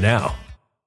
now.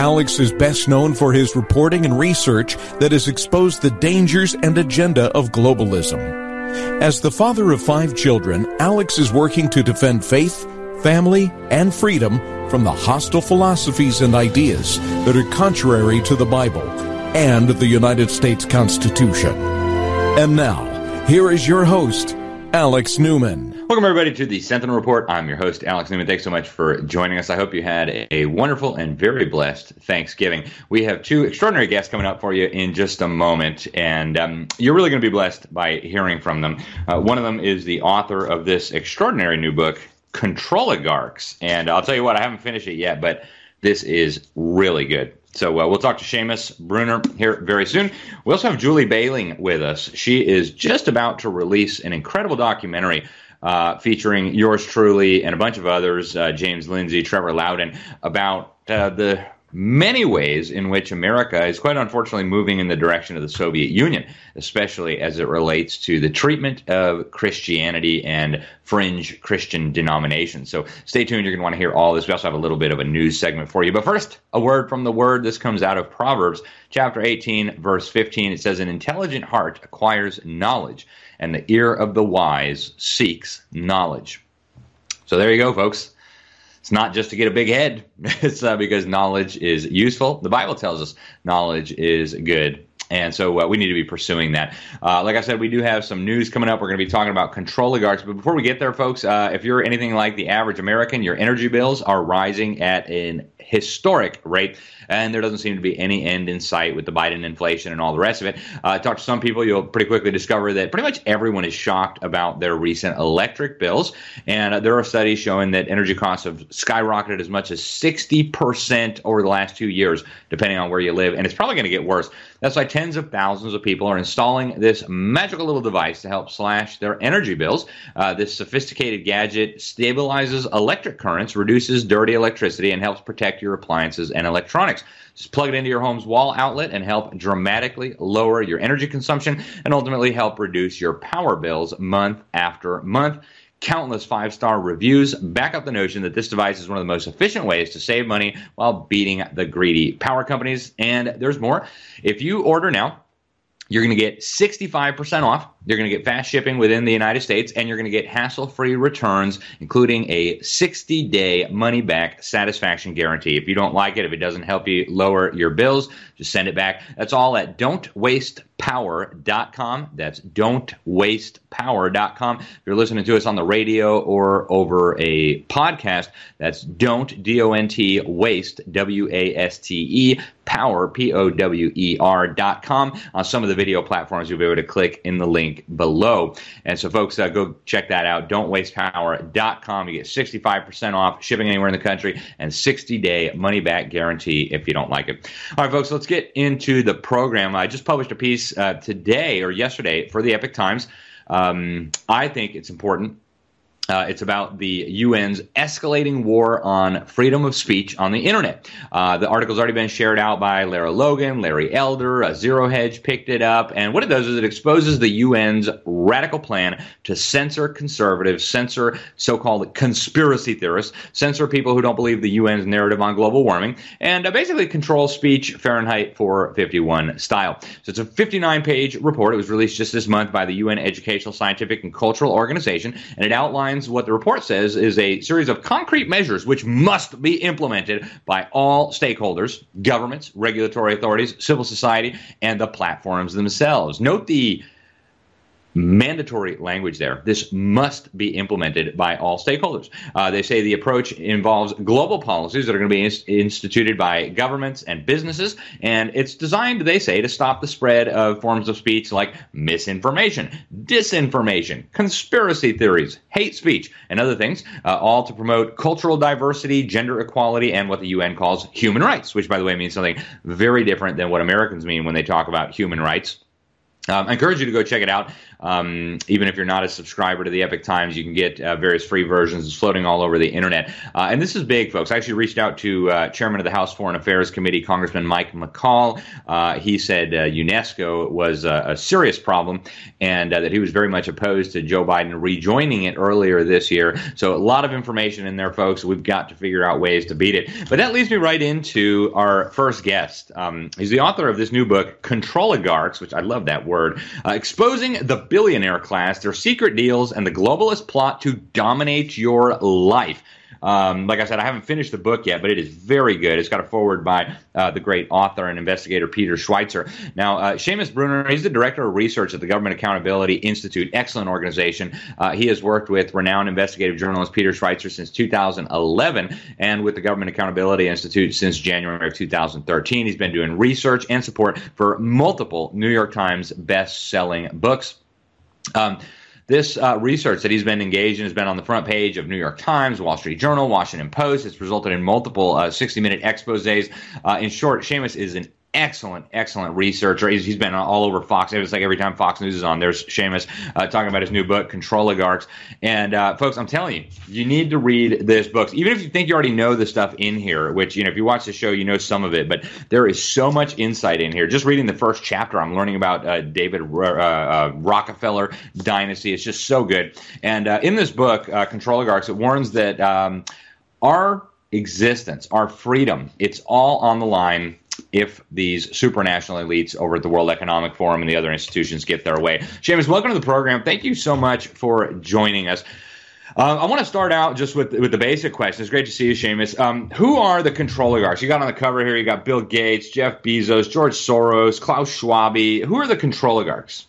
Alex is best known for his reporting and research that has exposed the dangers and agenda of globalism. As the father of five children, Alex is working to defend faith, family, and freedom from the hostile philosophies and ideas that are contrary to the Bible and the United States Constitution. And now, here is your host, Alex Newman. Welcome, everybody, to the Sentinel Report. I'm your host, Alex Newman. Thanks so much for joining us. I hope you had a wonderful and very blessed Thanksgiving. We have two extraordinary guests coming up for you in just a moment, and um, you're really going to be blessed by hearing from them. Uh, one of them is the author of this extraordinary new book, Controligarchs. And I'll tell you what, I haven't finished it yet, but this is really good. So uh, we'll talk to Seamus Bruner here very soon. We also have Julie Behling with us. She is just about to release an incredible documentary uh, featuring yours truly and a bunch of others, uh, James Lindsay, Trevor Loudon, about uh, the many ways in which America is quite unfortunately moving in the direction of the Soviet Union, especially as it relates to the treatment of Christianity and fringe Christian denominations. So stay tuned. You're going to want to hear all this. We also have a little bit of a news segment for you. But first, a word from the word. This comes out of Proverbs chapter 18, verse 15. It says, An intelligent heart acquires knowledge, and the ear of the wise seeks knowledge. So there you go, folks. It's not just to get a big head. It's uh, because knowledge is useful. The Bible tells us knowledge is good. And so uh, we need to be pursuing that. Uh, like I said, we do have some news coming up. We're going to be talking about control Controligarchs. But before we get there, folks, uh, if you're anything like the average American, your energy bills are rising at an historic rate, and there doesn't seem to be any end in sight with the Biden inflation and all the rest of it. Uh, talk to some people, you'll pretty quickly discover that pretty much everyone is shocked about their recent electric bills, and uh, there are studies showing that energy costs have skyrocketed as much as 60% over the last two years, depending on where you live, and it's probably going to get worse. That's why tens of thousands of people are installing this magical little device to help slash their energy bills. Uh, this sophisticated gadget stabilizes electric currents, reduces dirty electricity, and helps protect your appliances and electronics. Just plug it into your home's wall outlet and help dramatically lower your energy consumption and ultimately help reduce your power bills month after month countless five star reviews back up the notion that this device is one of the most efficient ways to save money while beating the greedy power companies. And there's more. If you order now, you're going to get 65% off. You're going to get fast shipping within the United States, and you're going to get hassle free returns, including a 60 day money back satisfaction guarantee. If you don't like it, if it doesn't help you lower your bills, just send it back. That's all at don'twastepower.com. That's don'twastepower.com. If you're listening to us on the radio or over a podcast, that's don't, D O N T, waste, W A S T E, power, P O W E R dot com. On some of the video platforms, you'll be able to click in the link below. And so, folks, uh, go check that out. Don'tWastePower.com. You get 65% off shipping anywhere in the country and 60 day money back guarantee if you don't like it. All right, folks, let's get into the program. I just published a piece uh, today or yesterday for the Epoch Times. Um, I think it's important uh, it's about the UN's escalating war on freedom of speech on the internet. Uh, the article's already been shared out by Lara Logan, Larry Elder, uh, Zero Hedge picked it up, and what it does is it exposes the UN's radical plan to censor conservatives, censor so-called conspiracy theorists, censor people who don't believe the UN's narrative on global warming, and uh, basically control speech Fahrenheit 451 style. So it's a 59-page report. It was released just this month by the UN Educational, Scientific, and Cultural Organization, and it outlines outlines what the report says is a series of concrete measures which must be implemented by all stakeholders, governments, regulatory authorities, civil society, and the platforms themselves. Note the mandatory language there. This must be implemented by all stakeholders. Uh, they say the approach involves global policies that are going to be ins- instituted by governments and businesses, and it's designed, they say, to stop the spread of forms of speech like misinformation, disinformation, conspiracy theories, hate speech, and other things, uh, all to promote cultural diversity, gender equality, and what the UN calls human rights, which, by the way, means something very different than what Americans mean when they talk about human rights. Um, I encourage you to go check it out. Um, even if you're not a subscriber to the Epoch Times, you can get uh, various free versions. It's floating all over the internet. Uh, and this is big, folks. I actually reached out to uh, Chairman of the House Foreign Affairs Committee, Congressman Mike McCaul. Uh, he said uh, UNESCO was a, a, serious problem and uh, that he was very much opposed to Joe Biden rejoining it earlier this year. So a lot of information in there, folks. We've got to figure out ways to beat it. But that leads me right into our first guest. Um, he's the author of this new book, Controligarchs, which I love that word, exposing the billionaire class, their secret deals, and the globalist plot to dominate your life. Um, like I said, I haven't finished the book yet, but it is very good. It's got a forward by uh, the great author and investigator Peter Schweizer. Now, uh, Seamus Bruner, he's the director of research at the Government Accountability Institute, excellent organization. Uh, he has worked with renowned investigative journalist Peter Schweizer since 2011 and with the Government Accountability Institute since January of 2013. He's been doing research and support for multiple New York Times best-selling books. Um, this uh, research that he's been engaged in has been on the front page of New York Times, Wall Street Journal, Washington Post. It's resulted in multiple uh, 60 minute exposes. Uh, in short, Seamus is an excellent, excellent researcher. He's, he's been all over Fox. It was like every time Fox News is on, there's Seamus uh, talking about his new book, Controligarchs. And uh, folks, I'm telling you, you need to read this book. Even if you think you already know the stuff in here, which you know, if you watch the show, you know some of it, but there is so much insight in here. Just reading the first chapter, I'm learning about uh, David uh, uh, Rockefeller dynasty. It's just so good. And uh, in this book, uh, Controligarchs, it warns that um, our existence, our freedom, it's all on the line if these supranational elites over at the World Economic Forum and the other institutions get their way. Seamus, welcome to the program. Thank you so much for joining us. Uh, I want to start out just with with the basic question. It's great to see you, Seamus. Um, who are the controligarchs? You got on the cover here. You got Bill Gates, Jeff Bezos, George Soros, Klaus Schwab. Who are the controligarchs?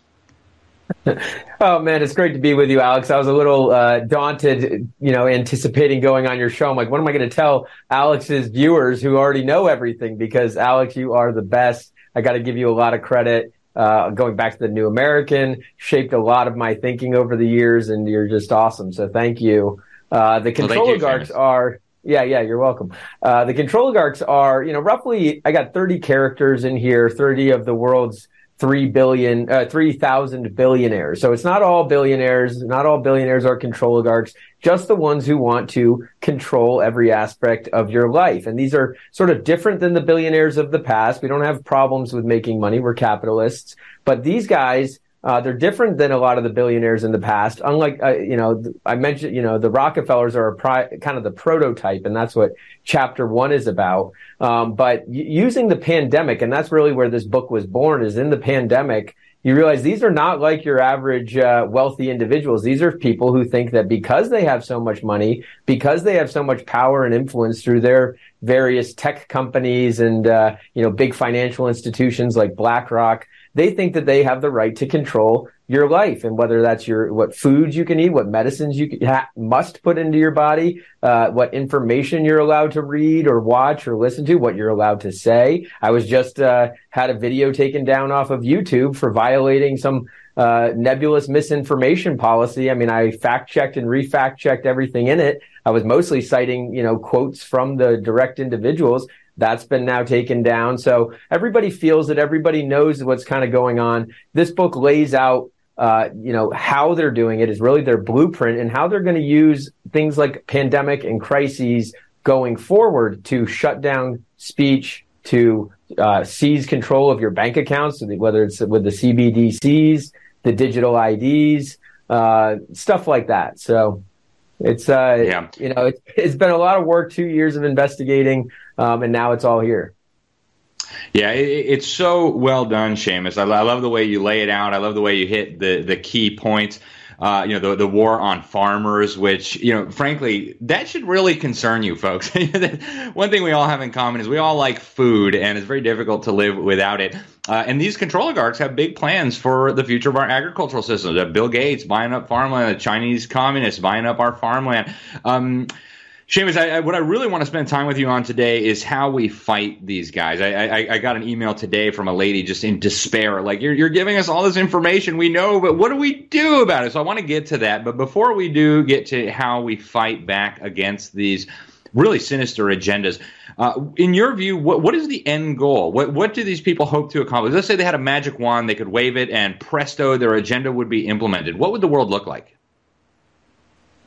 oh man, it's great to be with you, Alex. I was a little uh, daunted, you know, anticipating going on your show. I'm like, what am I going to tell Alex's viewers who already know everything? Because Alex, you are the best. I got to give you a lot of credit. Uh, going back to the New American, shaped a lot of my thinking over the years, and you're just awesome. So thank you. Uh, the control well, are. Yeah, yeah, you're welcome. Uh, the controligarchs are, you know, roughly, I got 30 characters in here, 30 of the world's three billion, uh, three thousand billionaires. So it's not all billionaires. Not all billionaires are control oligarchs. Just the ones who want to control every aspect of your life. And these are sort of different than the billionaires of the past. We don't have problems with making money. We're capitalists. But these guys uh, they're different than a lot of the billionaires in the past. Unlike, uh, you know, I mentioned, you know, the Rockefellers are pri- kind of the prototype, and that's what chapter one is about. Um, but y- using the pandemic, and that's really where this book was born, is in the pandemic. You realize these are not like your average uh, wealthy individuals. These are people who think that because they have so much money, because they have so much power and influence through their various tech companies and uh, you know big financial institutions like BlackRock, they think that they have the right to control your life and whether that's your what foods you can eat, what medicines you ha- must put into your body, uh, what information you're allowed to read or watch or listen to, what you're allowed to say. I was just uh, had a video taken down off of YouTube for violating some uh, nebulous misinformation policy. I mean, I fact checked and refact checked everything in it. I was mostly citing, you know, quotes from the direct individuals. That's been now taken down. So everybody feels that everybody knows what's kind of going on. This book lays out uh, you know, how they're doing it is really their blueprint and how they're going to use things like pandemic and crises going forward to shut down speech, to uh, seize control of your bank accounts, whether it's with the CBDCs, the digital IDs, uh, stuff like that. So it's, uh, yeah. you know, it's, it's been a lot of work, two years of investigating, um, and now it's all here. Yeah, it, it's so well done, Seamus. I, I, love the way you lay it out. I love the way you hit the the key points. Uh, you know, the, the war on farmers, which, you know, frankly, that should really concern you folks. One thing we all have in common is we all like food and it's very difficult to live without it. Uh, and these control oligarchs have big plans for the future of our agricultural system. Bill Gates buying up farmland, the Chinese communists buying up our farmland. Um, Seamus, I, I, what I really want to spend time with you on today is how we fight these guys. I, I, got an email today from a lady just in despair, like you're, you're giving us all this information we know, but what do we do about it? So I want to get to that, but before we do get to how we fight back against these really sinister agendas, uh, in your view, what what is the end goal? What what do these people hope to accomplish? Let's say they had a magic wand, they could wave it, and presto, their agenda would be implemented. What would the world look like?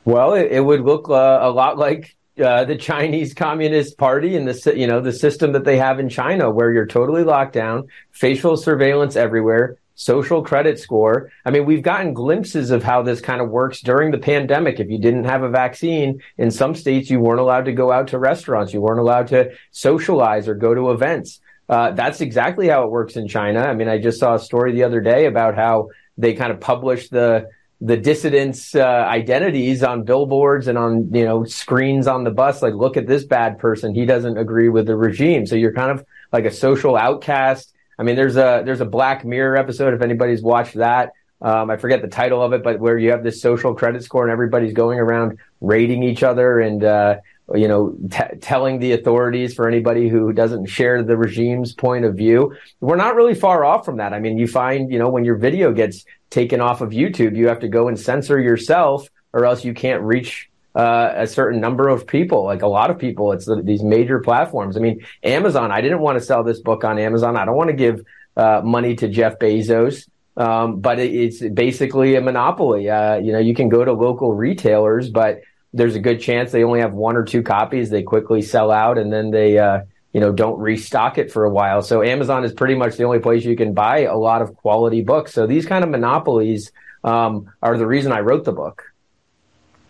Well, it, it would look uh, a lot like uh, the Chinese Communist Party and the you know the system that they have in China, where you're totally locked down, facial surveillance everywhere, social credit score. I mean, we've gotten glimpses of how this kind of works during the pandemic. If you didn't have a vaccine, in some states you weren't allowed to go out to restaurants, you weren't allowed to socialize or go to events. Uh, that's exactly how it works in China. I mean, I just saw a story the other day about how they kind of published the the dissidents' uh, identities on billboards and on you know screens on the bus. Like, look at this bad person; he doesn't agree with the regime. So you're kind of like a social outcast. I mean, there's a there's a Black Mirror episode if anybody's watched that. Um, I forget the title of it, but where you have this social credit score and everybody's going around rating each other and uh, you know, t- telling the authorities for anybody who doesn't share the regime's point of view. We're not really far off from that. I mean, you find, you know, when your video gets taken off of YouTube, you have to go and censor yourself or else you can't reach uh, a certain number of people, like a lot of people. It's the, these major platforms. I mean, Amazon, I didn't want to sell this book on Amazon. I don't want to give uh, money to Jeff Bezos. Um, but it, it's basically a monopoly. Uh, you know, you can go to local retailers, but there's a good chance they only have one or two copies. They quickly sell out and then they, uh, you know, don't restock it for a while. So Amazon is pretty much the only place you can buy a lot of quality books. So these kind of monopolies um, are the reason I wrote the book.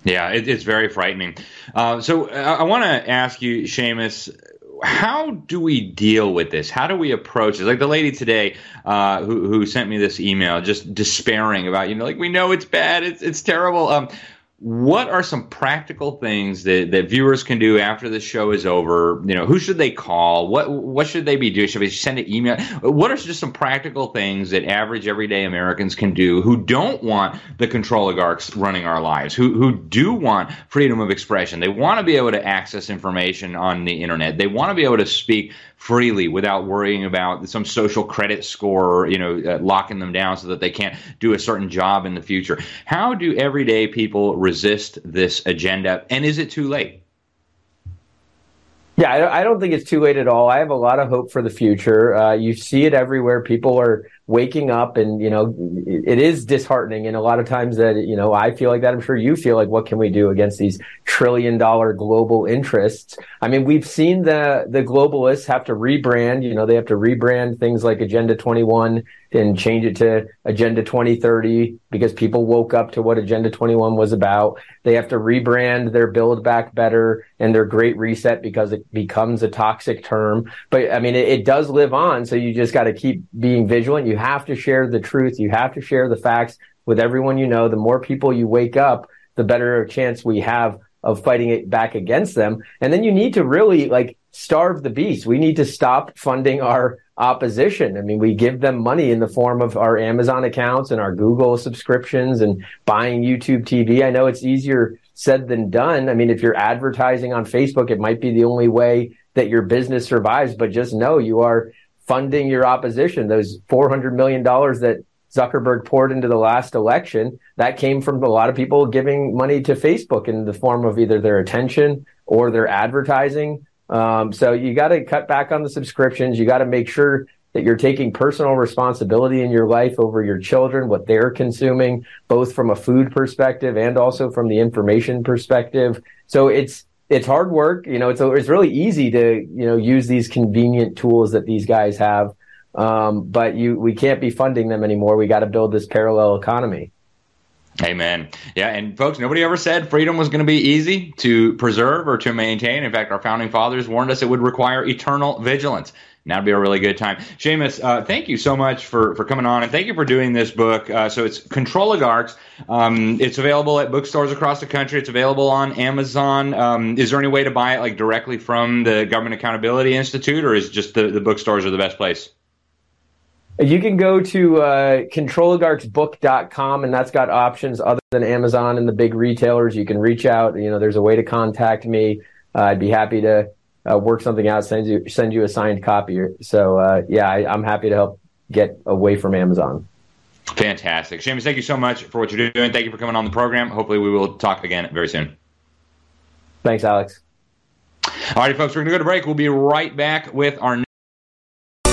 Yeah, it, it's very frightening. Uh, so I, I want to ask you, Seamus, how do we deal with this? How do we approach it? Like the lady today uh, who who sent me this email, just despairing about you know, like we know it's bad, it's it's terrible. Um, what are some practical things that, that viewers can do after the show is over? You know, who should they call? What what should they be doing? Should they send an email? What are just some practical things that average everyday Americans can do who don't want the control oligarchs running our lives, who who do want freedom of expression? They want to be able to access information on the internet. They want to be able to speak freely without worrying about some social credit score, you know, uh, locking them down so that they can't do a certain job in the future. How do everyday people resist this agenda? And is it too late? Yeah, I don't think it's too late at all. I have a lot of hope for the future. Uh, you see it everywhere. People are waking up and, you know, it is disheartening. And a lot of times that, you know, I feel like that. I'm sure you feel like, what can we do against these trillion dollar global interests? I mean, we've seen the, the globalists have to rebrand, you know, they have to rebrand things like Agenda 21 and change it to Agenda 2030 because people woke up to what Agenda 21 was about. They have to rebrand their Build Back Better and their Great Reset because it becomes a toxic term. But I mean, it, it does live on. So you just got to keep being vigilant. You have to share the truth. You have to share the facts with everyone you know. The more people you wake up, the better chance we have of fighting it back against them. And then you need to really like starve the beast. We need to stop funding our opposition. I mean, we give them money in the form of our Amazon accounts and our Google subscriptions and buying YouTube TV. I know it's easier said than done. I mean, if you're advertising on Facebook, it might be the only way that your business survives, but just know you are funding your opposition. Those $400 million that Zuckerberg poured into the last election, that came from a lot of people giving money to Facebook in the form of either their attention or their advertising um, so you got to cut back on the subscriptions. You got to make sure that you're taking personal responsibility in your life over your children, what they're consuming, both from a food perspective and also from the information perspective. So it's, it's hard work. You know, it's, it's really easy to, you know, use these convenient tools that these guys have. Um, but you, we can't be funding them anymore. We got to build this parallel economy. Amen. Yeah, and folks, nobody ever said freedom was going to be easy to preserve or to maintain. In fact, our founding fathers warned us it would require eternal vigilance. Now would be a really good time. Seamus, uh, thank you so much for, for coming on and thank you for doing this book. Uh, so it's Controligarchs. Um, it's available at bookstores across the country. It's available on Amazon. Um, is there any way to buy it like directly from the Government Accountability Institute or is just the, the bookstores are the best place? You can go to uh, controloligarchsbook.com and that's got options other than Amazon and the big retailers. You can reach out. You know, there's a way to contact me. Uh, I'd be happy to uh, work something out, send you send you a signed copy. So uh, yeah, I, am happy to help get away from Amazon. Fantastic, Seamus. Thank you so much for what you're doing. Thank you for coming on the program. Hopefully, we will talk again very soon. Thanks, Alex. All right, folks, we're going to go to break. We'll be right back with our.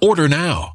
Order now.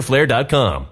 fighterflare.com.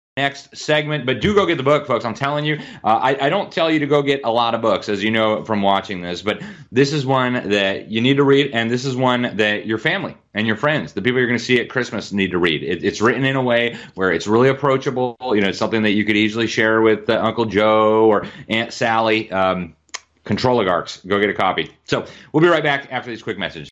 Next segment, but do go get the book, folks. I'm telling you, uh, I, I don't tell you to go get a lot of books, as you know from watching this, but this is one that you need to read, and this is one that your family and your friends, the people you're going to see at Christmas, need to read. It, it's written in a way where it's really approachable. You know, it's something that you could easily share with uh, Uncle Joe or Aunt Sally. Um, Controligarchs. Go get a copy. So we'll be right back after this quick message.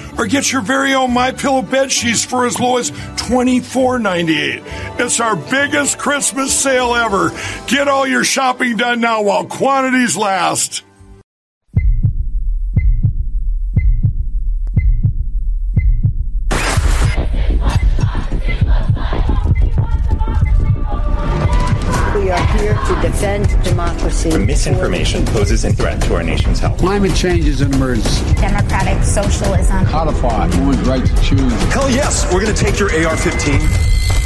or get your very own My Pillow bed sheets for as low as $24.98. It's our biggest Christmas sale ever. Get all your shopping done now while quantities last. Here to defend democracy. Misinformation poses a threat to our nation's health. Climate change is an emergency. Democratic socialism. Codify women's right to choose. Hell yes, we're going to take your AR 15.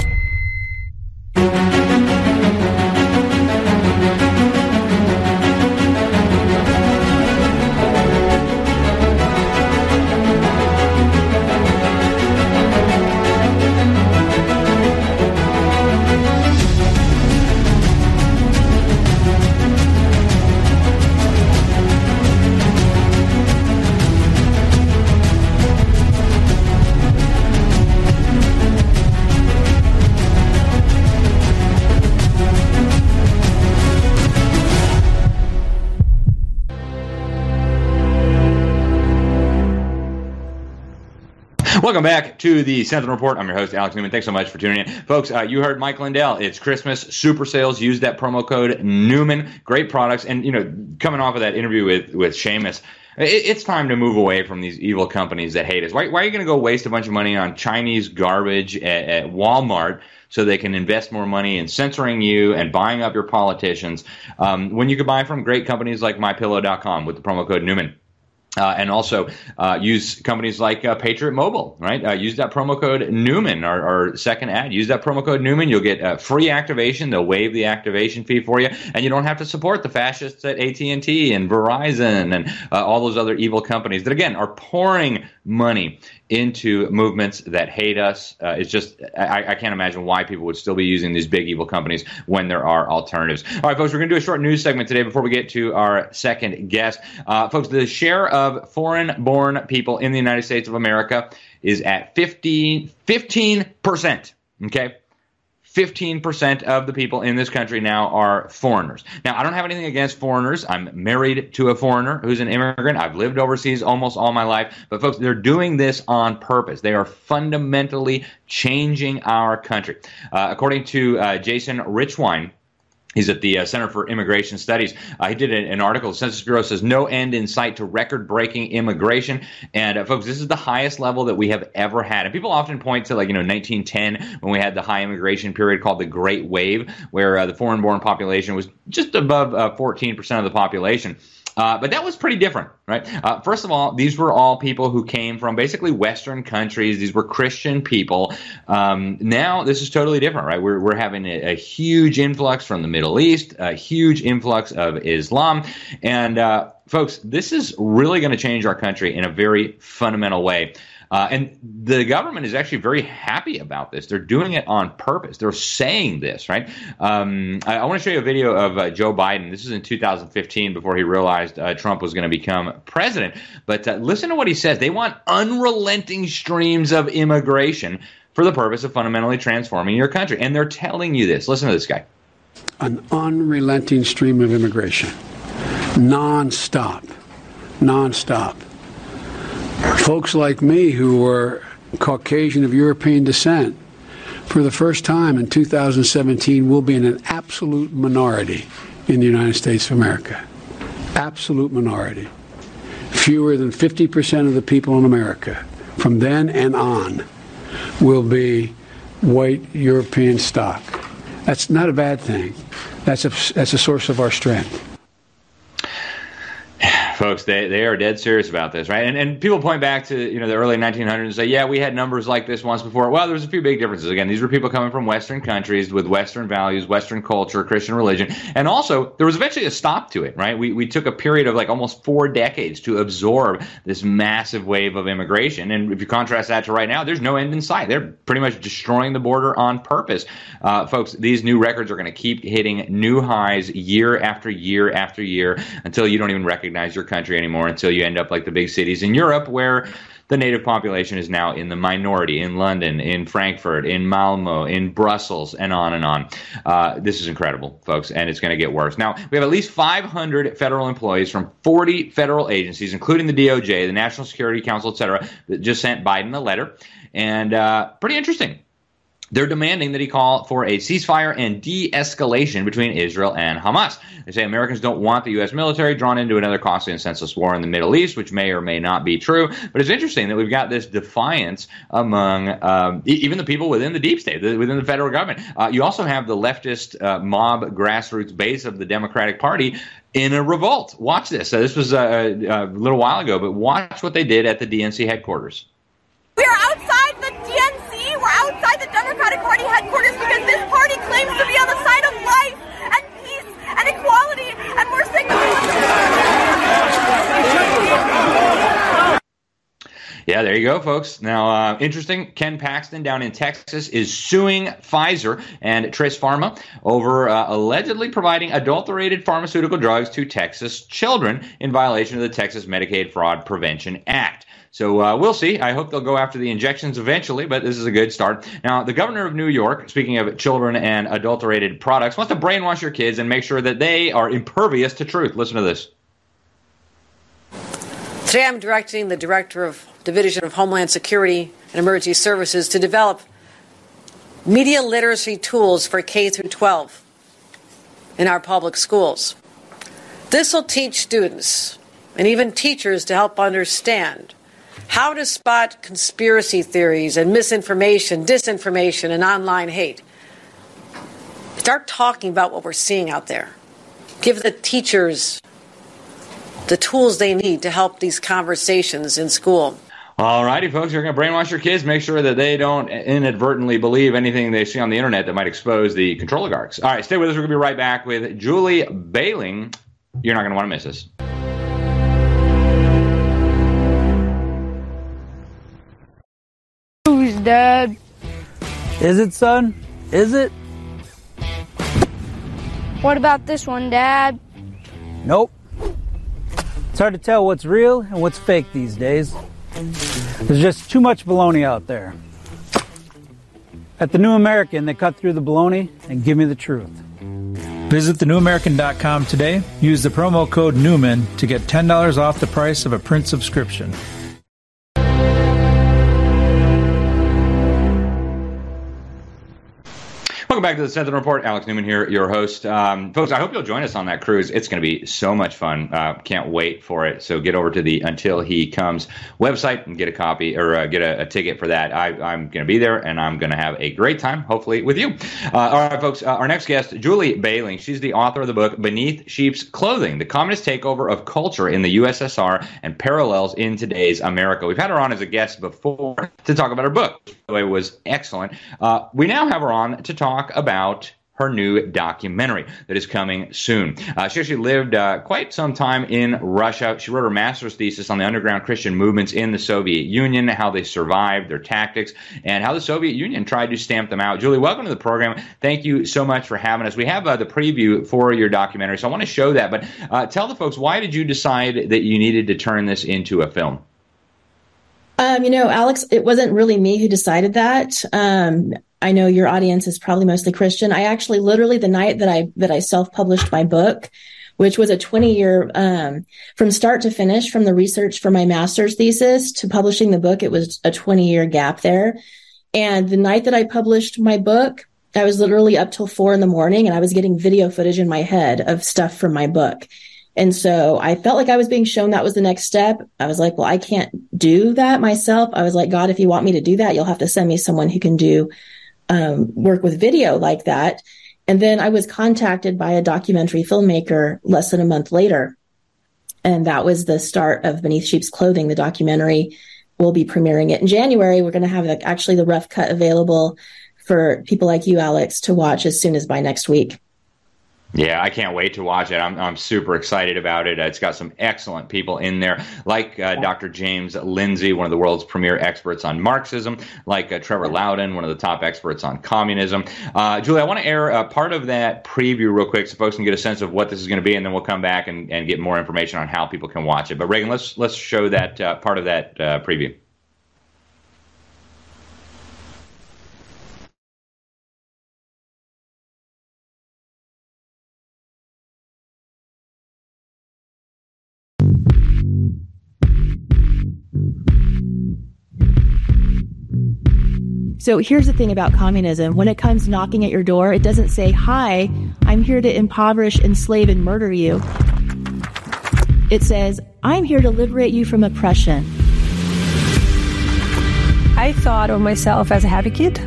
Welcome back to the Sentinel Report. I'm your host, Alex Newman. Thanks so much for tuning in. Folks, uh, you heard Mike Lindell. It's Christmas super sales. Use that promo code Newman. Great products. And, you know, coming off of that interview with, with Seamus, it, it's time to move away from these evil companies that hate us. Why, why are you going to go waste a bunch of money on Chinese garbage at, at Walmart? so they can invest more money in censoring you and buying up your politicians um, when you could buy from great companies like mypillow.com with the promo code Newman. Uh, and also uh, use companies like uh, Patriot Mobile, right? Uh, use that promo code Newman, our, our, second ad. Use that promo code Newman. You'll get uh, free activation. They'll waive the activation fee for you, and you don't have to support the fascists at AT and T and Verizon and uh, all those other evil companies that again are pouring money into movements that hate us. Uh, it's just, I, I, can't imagine why people would still be using these big evil companies when there are alternatives. All right, folks, we're going to do a short news segment today before we get to our second guest. Uh, folks, the share of foreign born people in the United States of America is at 15, 15%. Okay. 15% of the people in this country now are foreigners. Now, I don't have anything against foreigners. I'm married to a foreigner who's an immigrant. I've lived overseas almost all my life. But, folks, they're doing this on purpose. They are fundamentally changing our country. Uh, according to uh, Jason Richwine, He's at the uh, Center for Immigration Studies. Uh, he did an, an, article. The Census Bureau says no end in sight to record breaking immigration. And uh, folks, this is the highest level that we have ever had. And people often point to like, you know, 1910 when we had the high immigration period called the Great Wave, where uh, the foreign born population was just above 14% uh, of the population. Uh, but that was pretty different, right? Uh, first of all, these were all people who came from basically Western countries. These were Christian people. Um, now this is totally different, right? We're, we're having a, a, huge influx from the Middle East, a huge influx of Islam. And, uh, folks, this is really going to change our country in a very fundamental way. Uh, and the government is actually very happy about this. They're doing it on purpose. They're saying this, right? Um, I, I want to show you a video of uh, Joe Biden. This is in 2015 before he realized uh, Trump was going to become president. But uh, listen to what he says. They want unrelenting streams of immigration for the purpose of fundamentally transforming your country. And they're telling you this. Listen to this guy. An unrelenting stream of immigration, nonstop, nonstop folks like me who were Caucasian of European descent, for the first time in 2017, will be in an absolute minority in the United States of America. Absolute minority. Fewer than 50% of the people in America from then and on will be white European stock. That's not a bad thing. That's a, that's a source of our strength. Folks, they, they are dead serious about this, right? And and people point back to you know the early 1900s and say, yeah, we had numbers like this once before. Well, there's a few big differences. Again, these were people coming from Western countries with Western values, Western culture, Christian religion, and also there was eventually a stop to it, right? We we took a period of like almost four decades to absorb this massive wave of immigration, and if you contrast that to right now, there's no end in sight. They're pretty much destroying the border on purpose, uh, folks. These new records are going to keep hitting new highs year after year after year until you don't even recognize your country anymore until you end up like the big cities in Europe where the native population is now in the minority in London, in Frankfurt, in Malmo, in Brussels, and on and on. Uh, this is incredible, folks, and it's going to get worse. Now, we have at least 500 federal employees from 40 federal agencies, including the DOJ, the National Security Council, et cetera, that just sent Biden a letter. And uh, pretty interesting. They're demanding that he call for a ceasefire and de escalation between Israel and Hamas. They say Americans don't want the U.S. military drawn into another costly and senseless war in the Middle East, which may or may not be true. But it's interesting that we've got this defiance among um, even the people within the deep state, within the federal government. Uh, you also have the leftist uh, mob grassroots base of the Democratic Party in a revolt. Watch this. So this was a, a little while ago, but watch what they did at the DNC headquarters. We are outside the DNC. We're outside the Democratic Party headquarters because this party claims to be on the side of life and peace and equality, and we're signaling. Yeah, there you go, folks. Now, uh, interesting. Ken Paxton down in Texas is suing Pfizer and Tris Pharma over uh, allegedly providing adulterated pharmaceutical drugs to Texas children in violation of the Texas Medicaid Fraud Prevention Act. So uh, we'll see. I hope they'll go after the injections eventually, but this is a good start. Now, the governor of New York, speaking of children and adulterated products, wants to brainwash your kids and make sure that they are impervious to truth. Listen to this. Today, I'm directing the director of Division of Homeland Security and Emergency Services to develop media literacy tools for K through 12 in our public schools. This will teach students and even teachers to help understand how to spot conspiracy theories and misinformation, disinformation, and online hate. Start talking about what we're seeing out there. Give the teachers the tools they need to help these conversations in school. All righty, folks, you're going to brainwash your kids. Make sure that they don't inadvertently believe anything they see on the internet that might expose the Controligarchs. All right, stay with us. We're going to be right back with Julie Behling. You're not going to want to miss this. Who's dad? Is it, son? Is it? What about this one, Dad? Nope. It's hard to tell what's real and what's fake these days. There's just too much baloney out there. At the New American, they cut through the baloney and give me the truth. Visit thenewamerican.com today. Use the promo code Newman to get $10 off the price of a print subscription. Welcome back to the Sentinel Report. Alex Newman here, your host. Um, folks, I hope you'll join us on that cruise. It's going to be so much fun. Uh, can't wait for it. So get over to the Until He Comes website and get a copy or uh, get a, a, ticket for that. I, am going to be there and I'm going to have a great time, hopefully, with you. Uh, all right, folks. Uh, our next guest, Julie Behling. She's the author of the book Beneath Sheep's Clothing The Communist Takeover of Culture in the USSR and Parallels in Today's America. We've had her on as a guest before to talk about her book. By the way, was excellent. Uh, we now have her on to talk about her new documentary that is coming soon. Uh, she actually lived uh, quite some time in Russia. She wrote her master's thesis on the underground Christian movements in the Soviet Union, how they survived, their tactics, and how the Soviet Union tried to stamp them out. Julie, welcome to the program. Thank you so much for having us. We have uh, the preview for your documentary, so I want to show that. But uh, tell the folks, why did you decide that you needed to turn this into a film? Um, you know, Alex, it wasn't really me who decided that. Um, I know your audience is probably mostly Christian. I actually literally the night that I that I self-published my book, which was a 20 year um, from start to finish from the research for my master's thesis to publishing the book, it was a 20 year gap there. And the night that I published my book, I was literally up till four in the morning and I was getting video footage in my head of stuff from my book. And so I felt like I was being shown that was the next step. I was like, well, I can't do that myself. I was like, God, if you want me to do that, you'll have to send me someone who can do um, work with video like that. And then I was contacted by a documentary filmmaker less than a month later. and that was the start of Beneath Sheep's Clothing, the documentary. We'll be premiering it in January. We're going to have actually the rough cut available for people like you, Alex, to watch as soon as by next week. Yeah, I can't wait to watch it. I'm, I'm super excited about it. It's got some excellent people in there, like uh, Dr. James Lindsay, one of the world's premier experts on Marxism, like uh, Trevor Loudon, one of the top experts on communism. Uh, Julie, I want to air a part of that preview real quick so folks can get a sense of what this is going to be, and then we'll come back and, and get more information on how people can watch it. But Reagan, let's let's show that uh, part of that uh, preview. So here's the thing about communism. When it comes knocking at your door, it doesn't say, Hi, I'm here to impoverish, enslave, and murder you. It says, I'm here to liberate you from oppression. I thought of myself as a happy kid.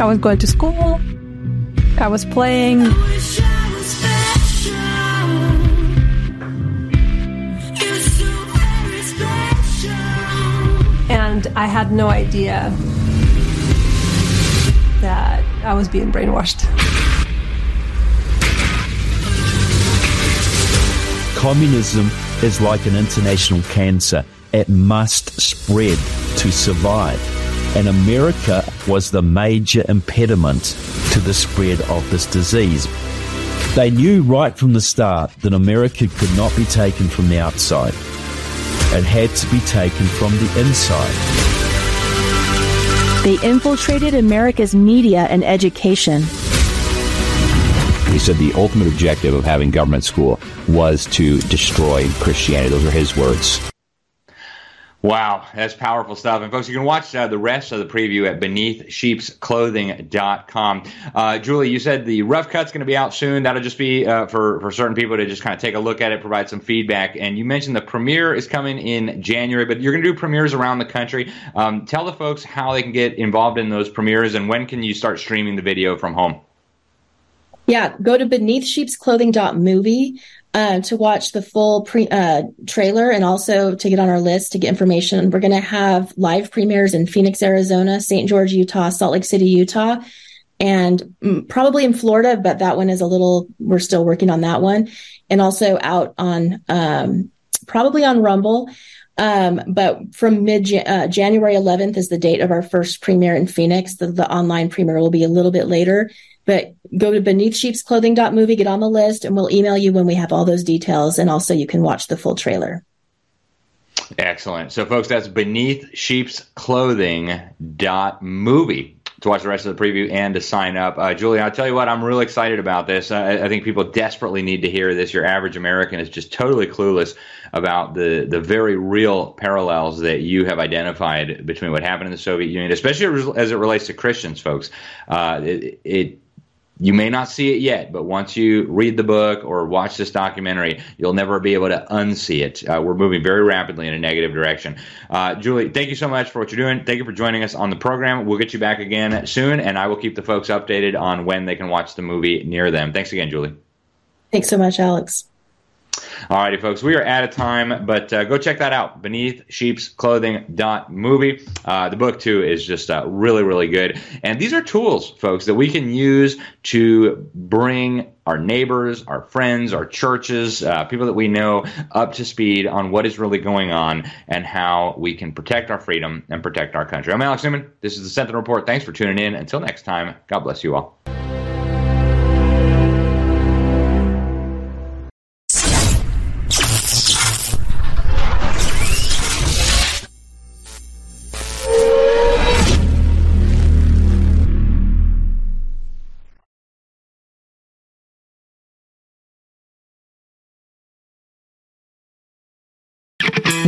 I was going to school. I was playing. I had no idea that I was being brainwashed. Communism is like an international cancer. It must spread to survive. And America was the major impediment to the spread of this disease. They knew right from the start that America could not be taken from the outside. It had to be taken from the inside. They infiltrated America's media and education. He said the ultimate objective of having government school was to destroy Christianity. Those are his words. Wow, that's powerful stuff. And folks, you can watch uh, the rest of the preview at beneathsheepsclothing.com. Uh, Julie, you said the rough cut's going to be out soon. That'll just be uh, for, for certain people to just kind of take a look at it, provide some feedback. And you mentioned the premiere is coming in January, but you're going to do premieres around the country. Um, tell the folks how they can get involved in those premieres and when can you start streaming the video from home? Yeah, go to beneathsheepsclothing.movie uh, to watch the full pre- uh, trailer and also to get on our list to get information. We're going to have live premieres in Phoenix, Arizona, St. George, Utah, Salt Lake City, Utah, and probably in Florida, but that one is a little, we're still working on that one. And also out on, um, probably on Rumble. Um, but from mid uh, January 11th is the date of our first premiere in Phoenix. The, the online premiere will be a little bit later. But go to beneathsheepsclothing.movie, get on the list, and we'll email you when we have all those details. And also, you can watch the full trailer. Excellent. So, folks, that's beneathsheepsclothing.movie to watch the rest of the preview and to sign up. Uh, Julie, I'll tell you what, I'm really excited about this. I, I, think people desperately need to hear this. Your average American is just totally clueless about the, the very real parallels that you have identified between what happened in the Soviet Union, especially as it relates to Christians, folks. Uh, it, it you may not see it yet, but once you read the book or watch this documentary, you'll never be able to unsee it. Uh, we're moving very rapidly in a negative direction. Uh, Julie, thank you so much for what you're doing. Thank you for joining us on the program. We'll get you back again soon, and I will keep the folks updated on when they can watch the movie near them. Thanks again, Julie. Thanks so much, Alex. Alrighty, folks, we are out of time, but uh, go check that out. Beneath Sheep's Clothing dot movie. Uh, the book too is just uh, really, really good. And these are tools, folks, that we can use to bring our neighbors, our friends, our churches, uh, people that we know up to speed on what is really going on and how we can protect our freedom and protect our country. I'm Alex Newman. This is the Sentinel Report. Thanks for tuning in. Until next time, God bless you all.